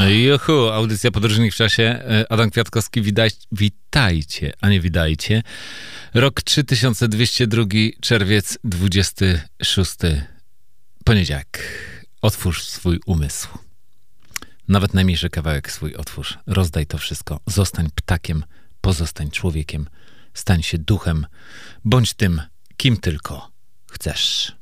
Juhu, audycja Podróżnik w czasie. E, Adam Kwiatkowski, widaj, witajcie, a nie widajcie. Rok 3202, czerwiec 26, poniedziałek. Otwórz swój umysł. Nawet najmniejszy kawałek swój otwórz. Rozdaj to wszystko. Zostań ptakiem, pozostań człowiekiem. Stań się duchem. Bądź tym, kim tylko chcesz.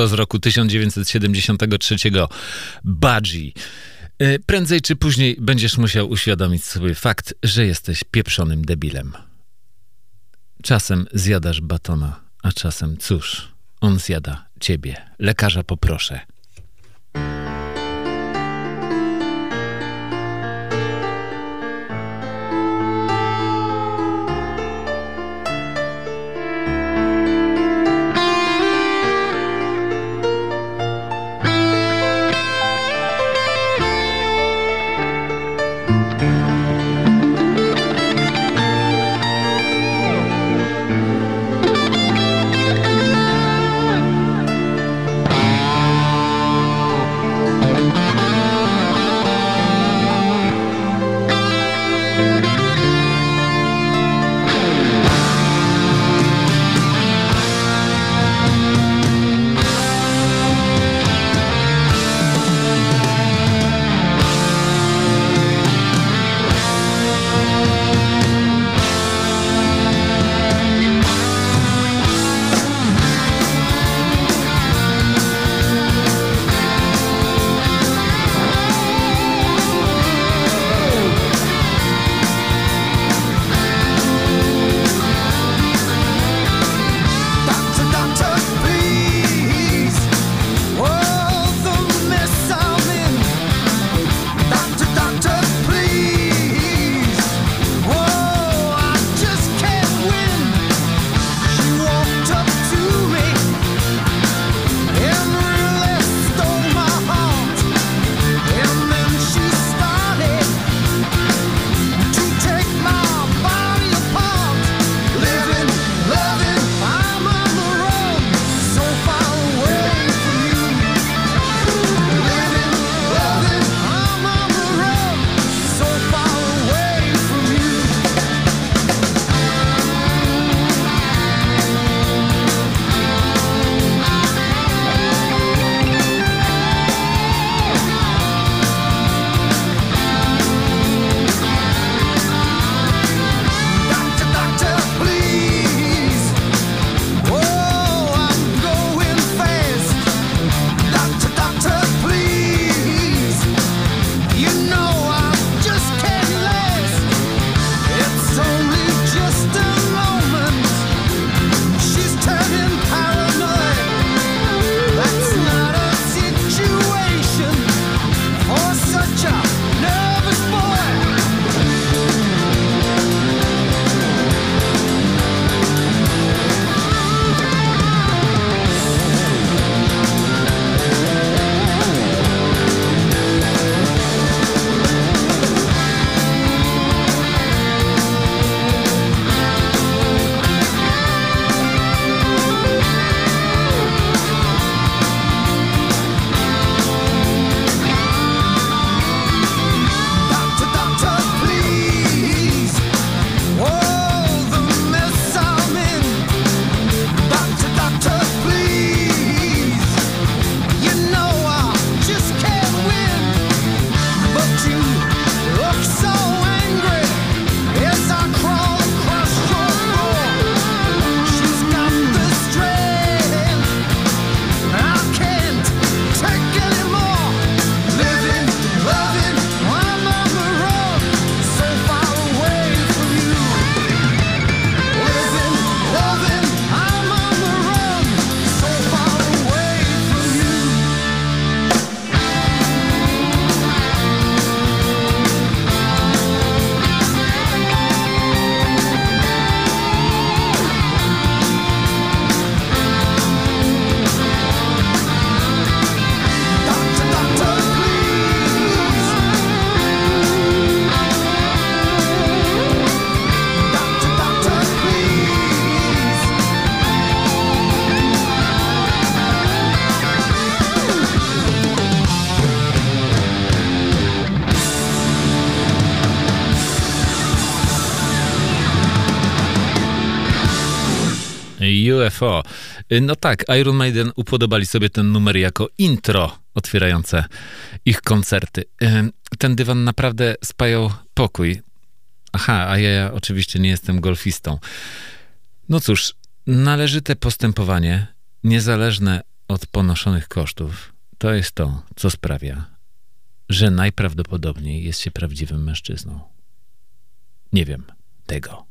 Prosto z roku 1973 Budgie. E, prędzej czy później będziesz musiał uświadomić sobie fakt, że jesteś pieprzonym debilem. Czasem zjadasz batona, a czasem cóż, on zjada ciebie. Lekarza poproszę. UFO. No tak, Iron Maiden upodobali sobie ten numer jako intro otwierające ich koncerty. Ten dywan naprawdę spajał pokój. Aha, a ja oczywiście nie jestem golfistą. No cóż, należyte postępowanie, niezależne od ponoszonych kosztów, to jest to, co sprawia, że najprawdopodobniej jest się prawdziwym mężczyzną. Nie wiem tego.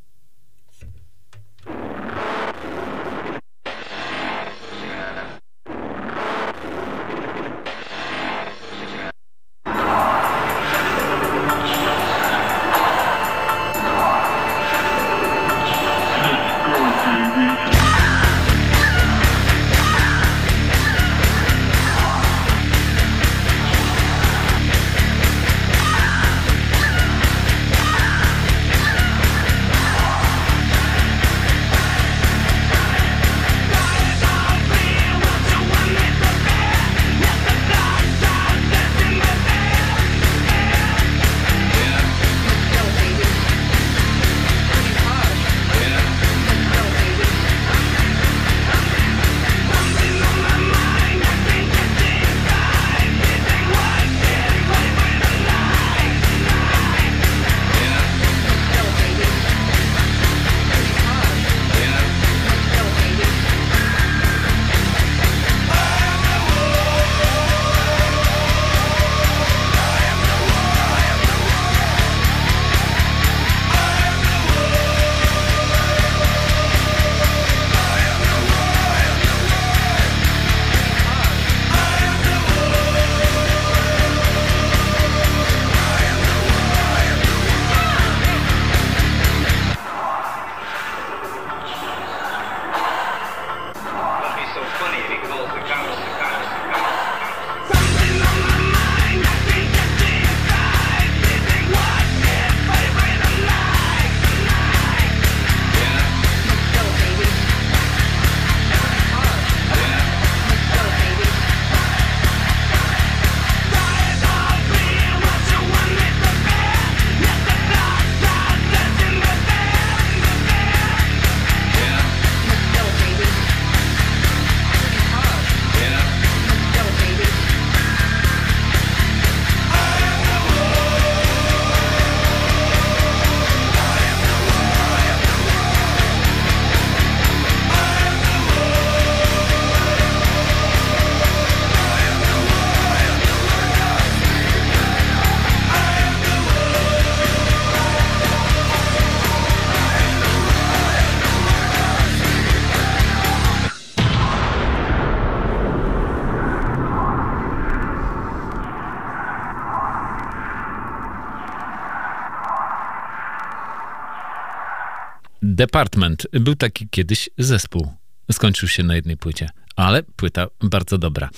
Department. Był taki kiedyś zespół. Skończył się na jednej płycie, ale płyta bardzo dobra.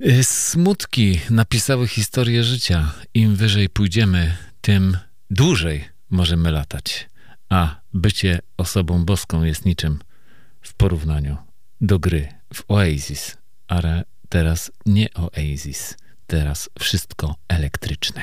Y, smutki napisały historię życia. Im wyżej pójdziemy, tym dłużej możemy latać. A bycie osobą boską jest niczym w porównaniu do gry w Oasis. Ale teraz nie Oasis, teraz wszystko elektryczne.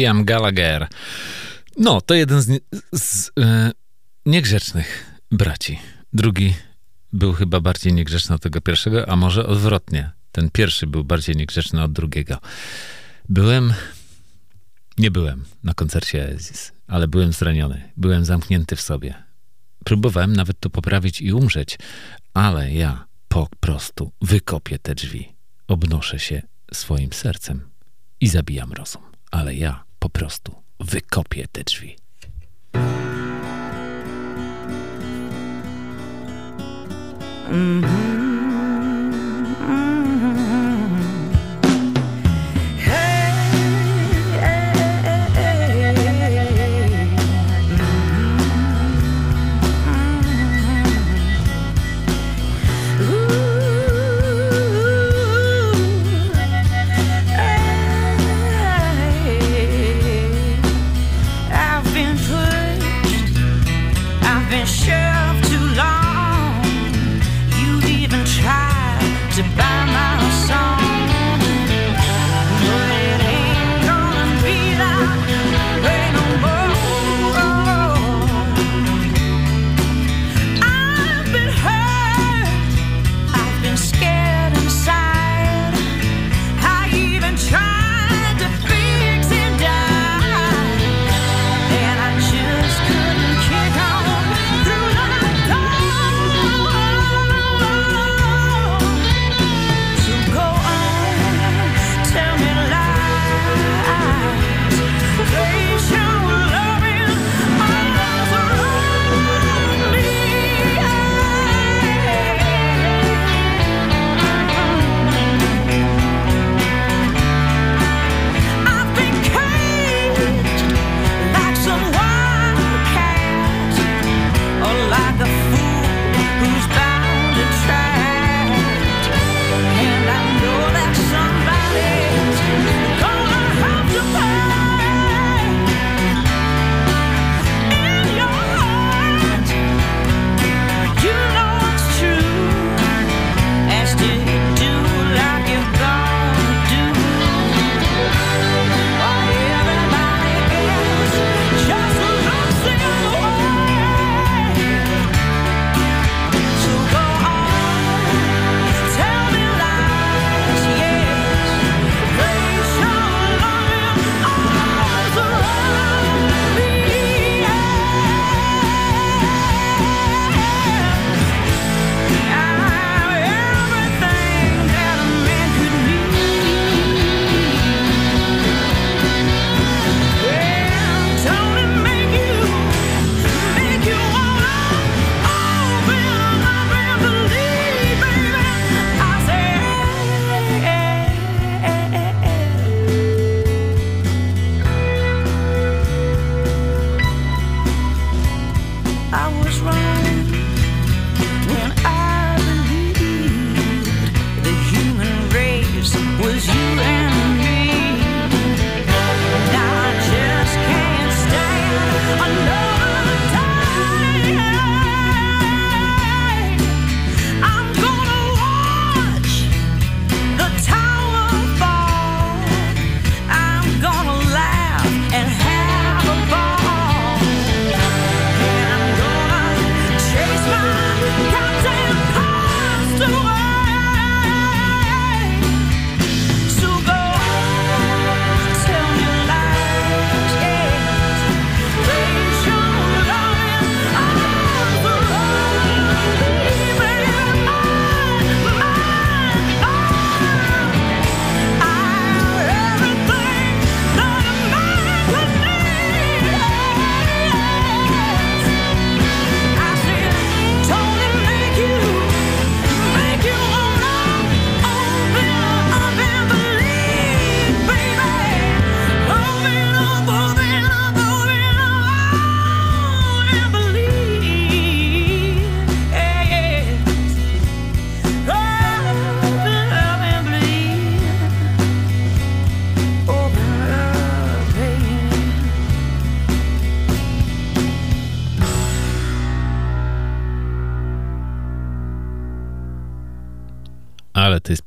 Liam Gallagher. No, to jeden z, z e, niegrzecznych braci. Drugi był chyba bardziej niegrzeczny od tego pierwszego, a może odwrotnie. Ten pierwszy był bardziej niegrzeczny od drugiego. Byłem. Nie byłem na koncercie Oasis, ale byłem zraniony. Byłem zamknięty w sobie. Próbowałem nawet to poprawić i umrzeć, ale ja po prostu wykopię te drzwi. Obnoszę się swoim sercem i zabijam rozum. Ale ja po prostu wykopię te drzwi. Mm-hmm. been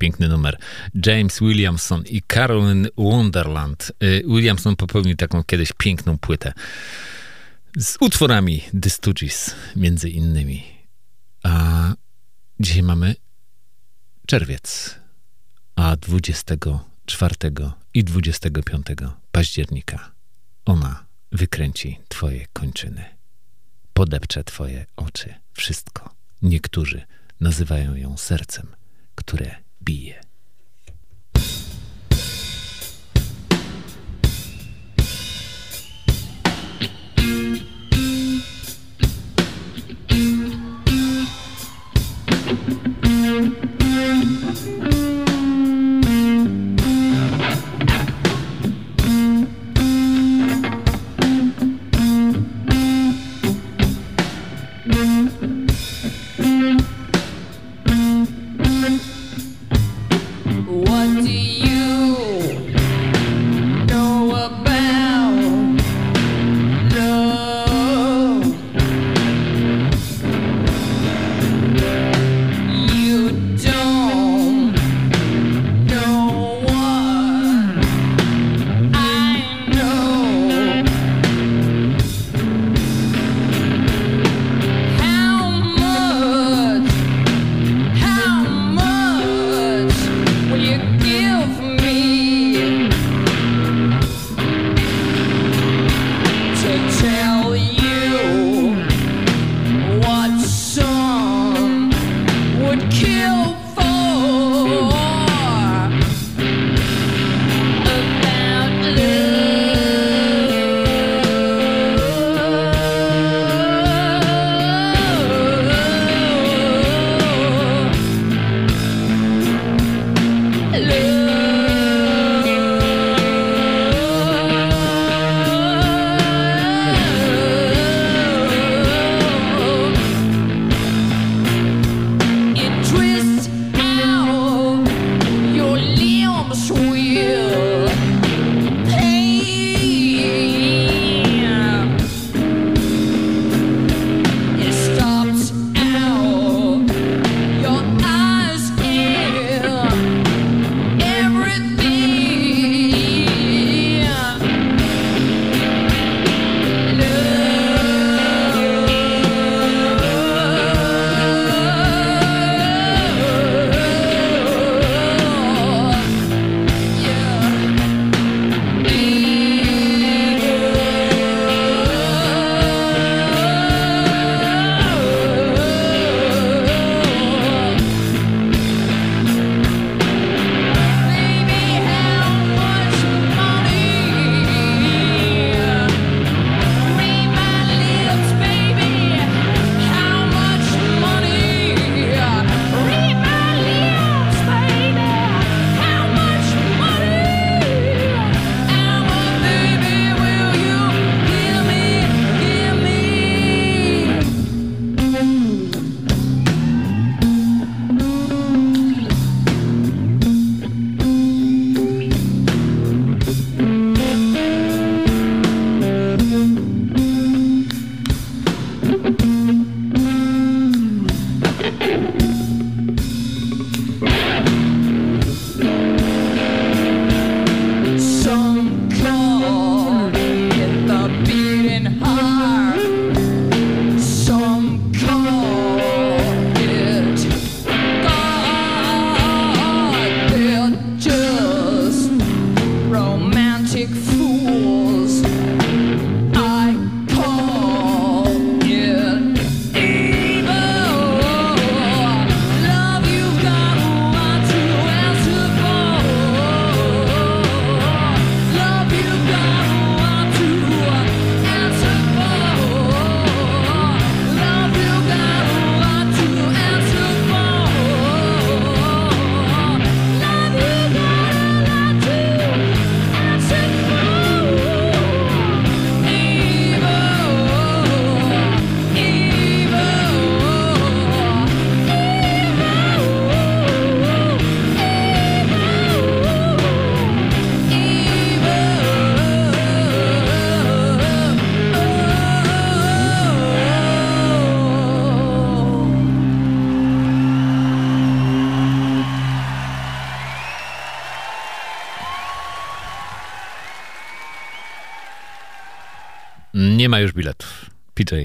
piękny numer. James Williamson i Carolyn Wonderland. Y, Williamson popełnił taką kiedyś piękną płytę z utworami The Stooges, między innymi. A dzisiaj mamy czerwiec, a 24 i 25 października ona wykręci twoje kończyny, podepcze twoje oczy, wszystko. Niektórzy nazywają ją sercem, które bije. Nie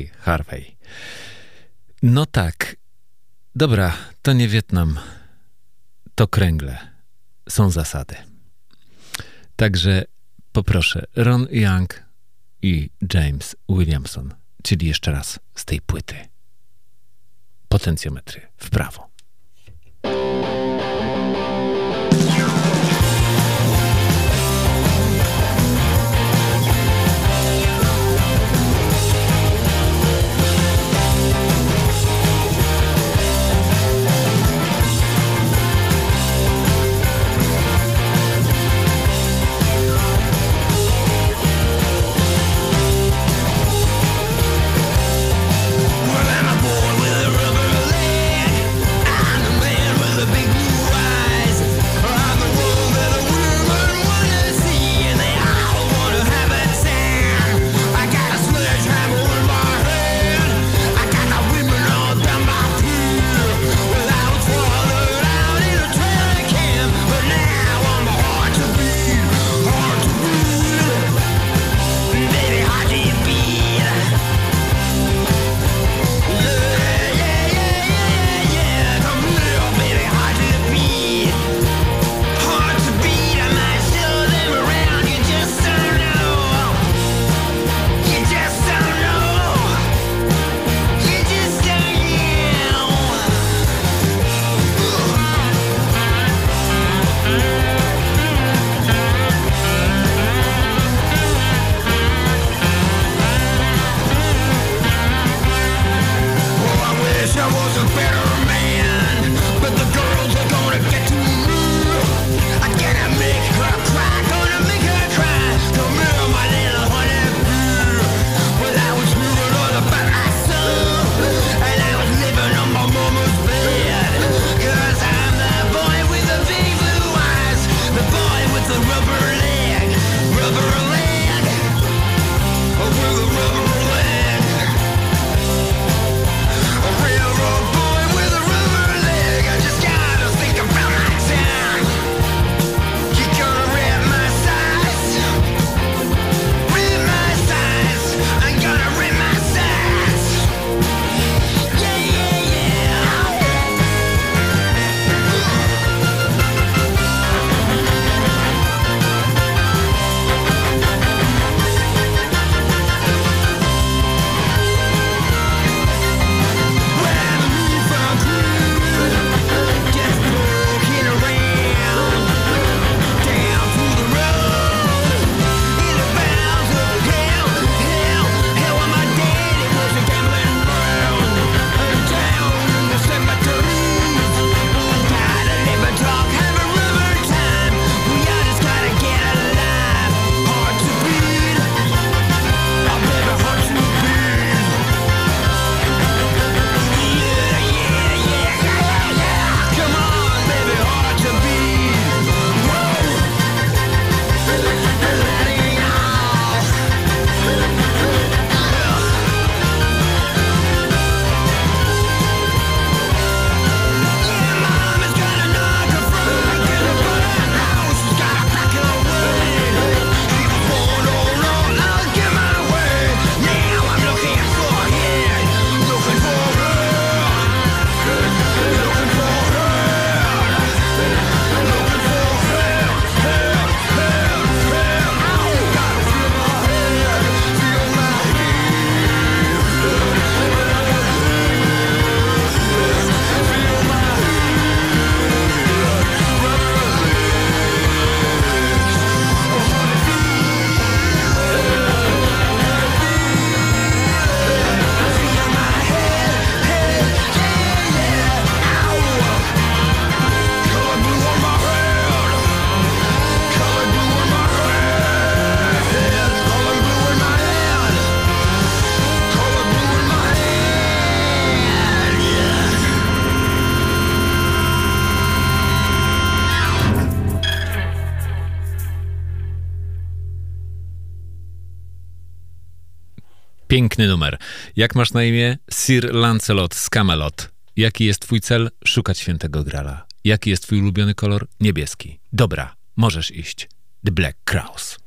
Harvey. No tak. Dobra, to nie Wietnam. To kręgle. Są zasady. Także poproszę Ron Young i James Williamson, czyli jeszcze raz z tej płyty. Potencjometry w prawo. Piękny numer. Jak masz na imię? Sir Lancelot z Camelot. Jaki jest twój cel? Szukać świętego grala. Jaki jest twój ulubiony kolor? Niebieski. Dobra, możesz iść. The Black Crows.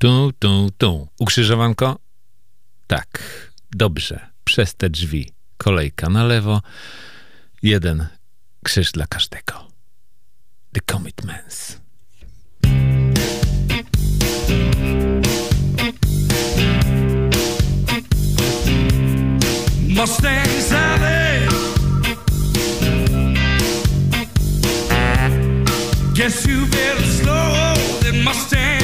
tu, tu, tu. Ukrzyżowanko? Tak, dobrze. Przez te drzwi. Kolejka na lewo. Jeden krzyż dla każdego. The Commitments. Mustang Sally. Guess you better slow than Mustang.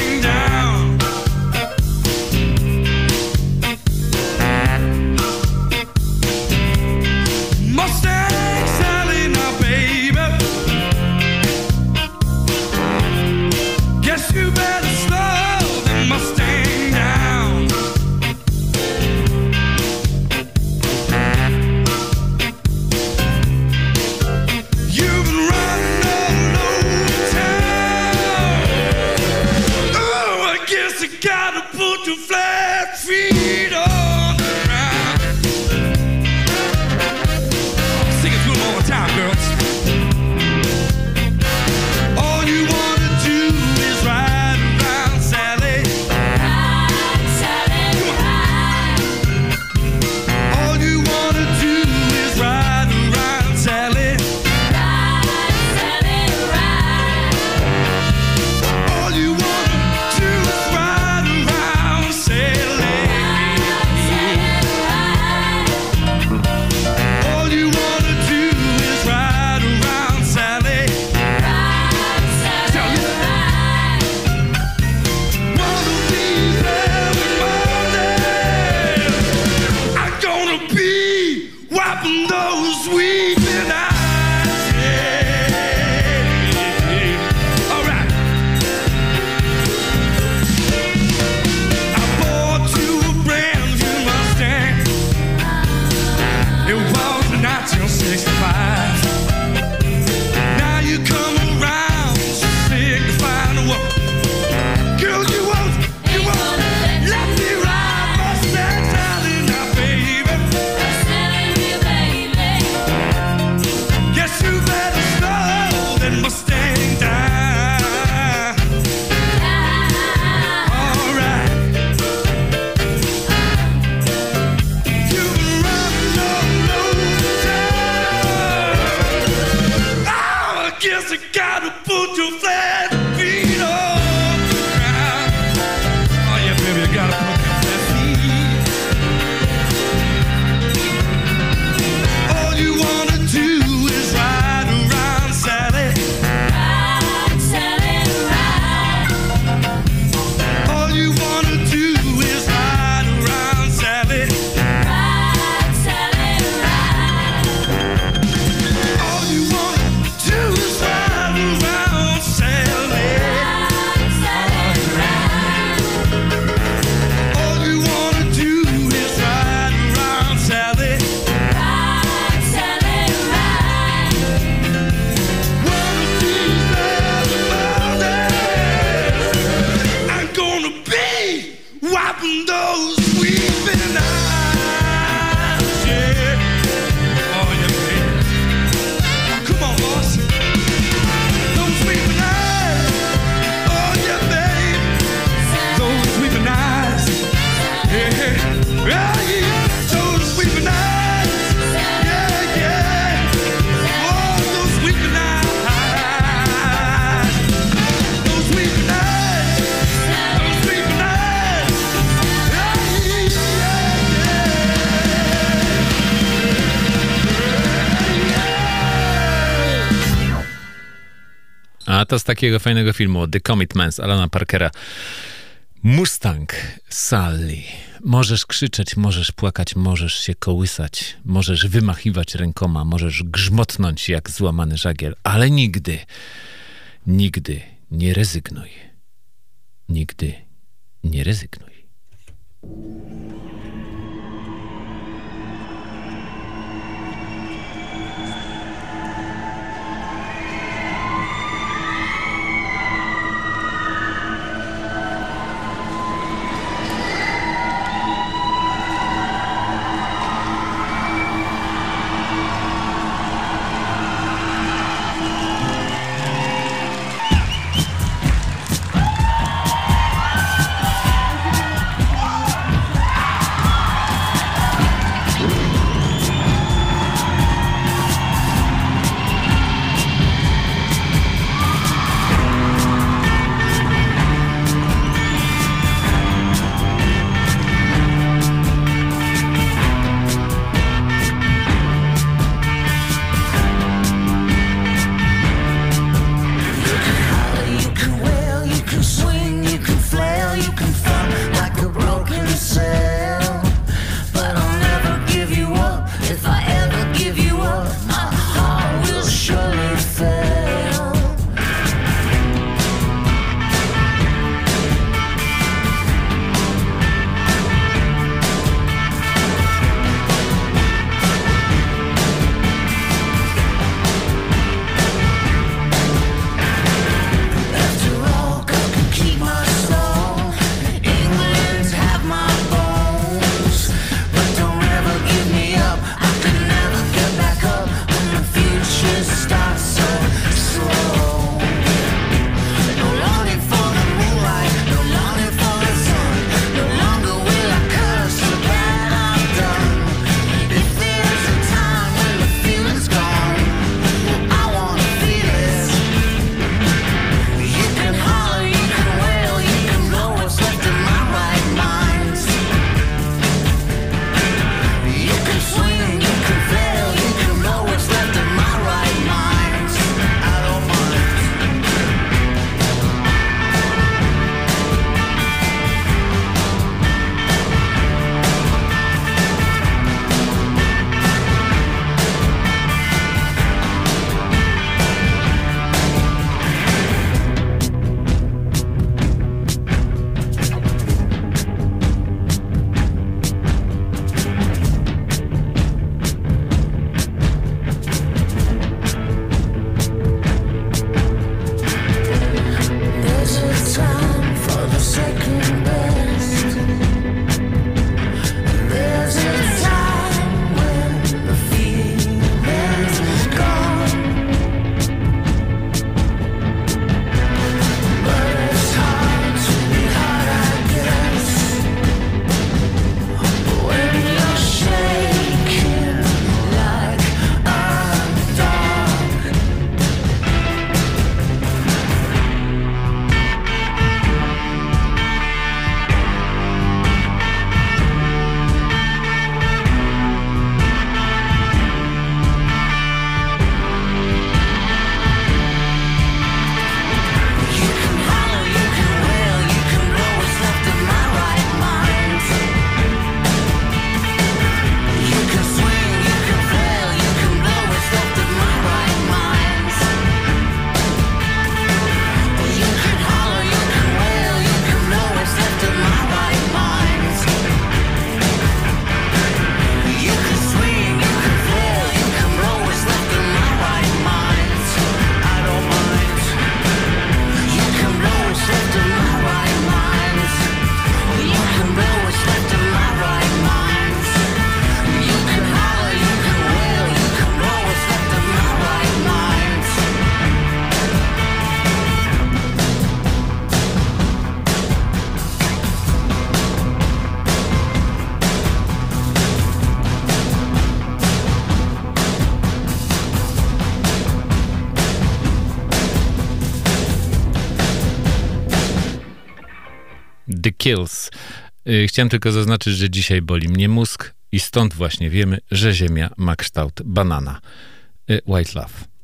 to z takiego fajnego filmu The Commitments Alana Parkera. Mustang Sally. Możesz krzyczeć, możesz płakać, możesz się kołysać, możesz wymachiwać rękoma, możesz grzmotnąć jak złamany żagiel, ale nigdy, nigdy nie rezygnuj. Nigdy nie rezygnuj. Kills. Y, chciałem tylko zaznaczyć, że dzisiaj boli mnie mózg i stąd właśnie wiemy, że Ziemia ma kształt banana. Y, white Love.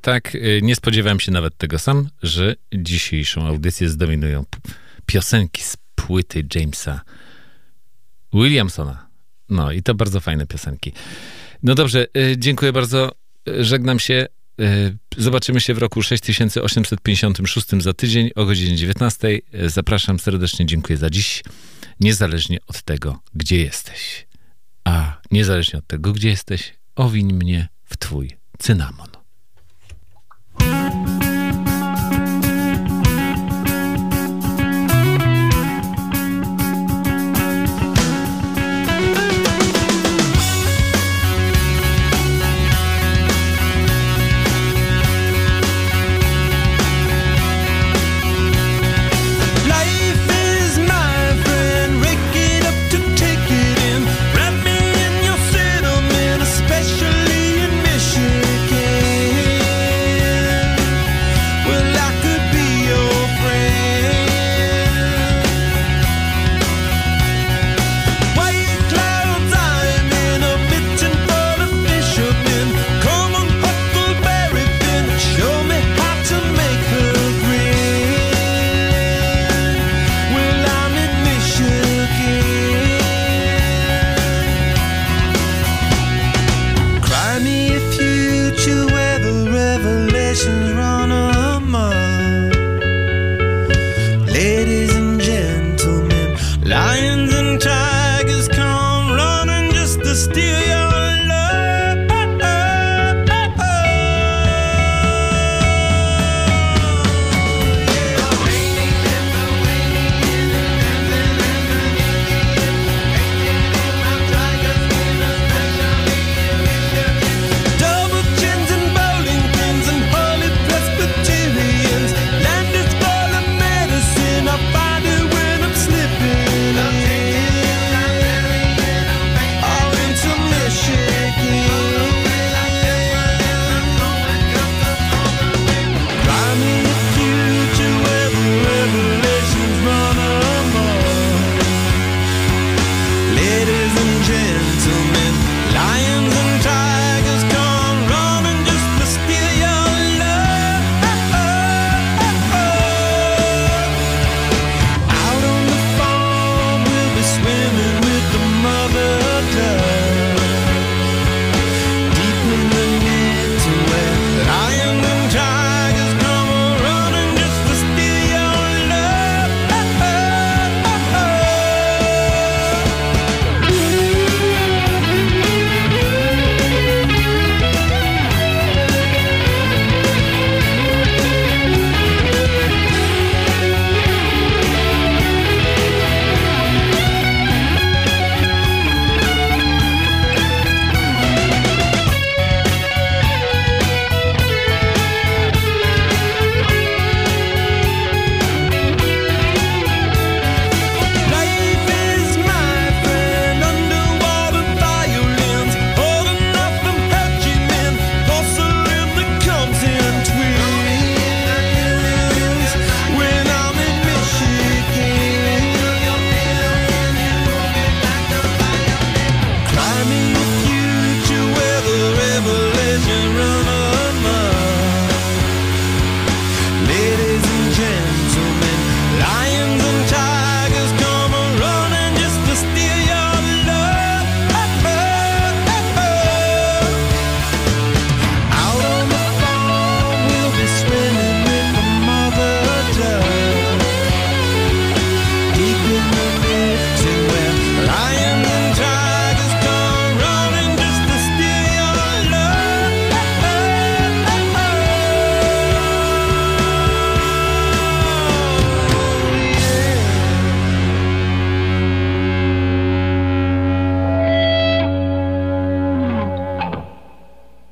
tak y, nie spodziewałem się nawet tego sam, że dzisiejszą audycję zdominują piosenki z płyty Jamesa Williamsona. No i to bardzo fajne piosenki. No dobrze, y, dziękuję bardzo. Żegnam się. Y, zobaczymy się w roku 6856 za tydzień o godzinie 19. Zapraszam serdecznie, dziękuję za dziś. Niezależnie od tego, gdzie jesteś. A niezależnie od tego, gdzie jesteś, owiń mnie w twój cynamon.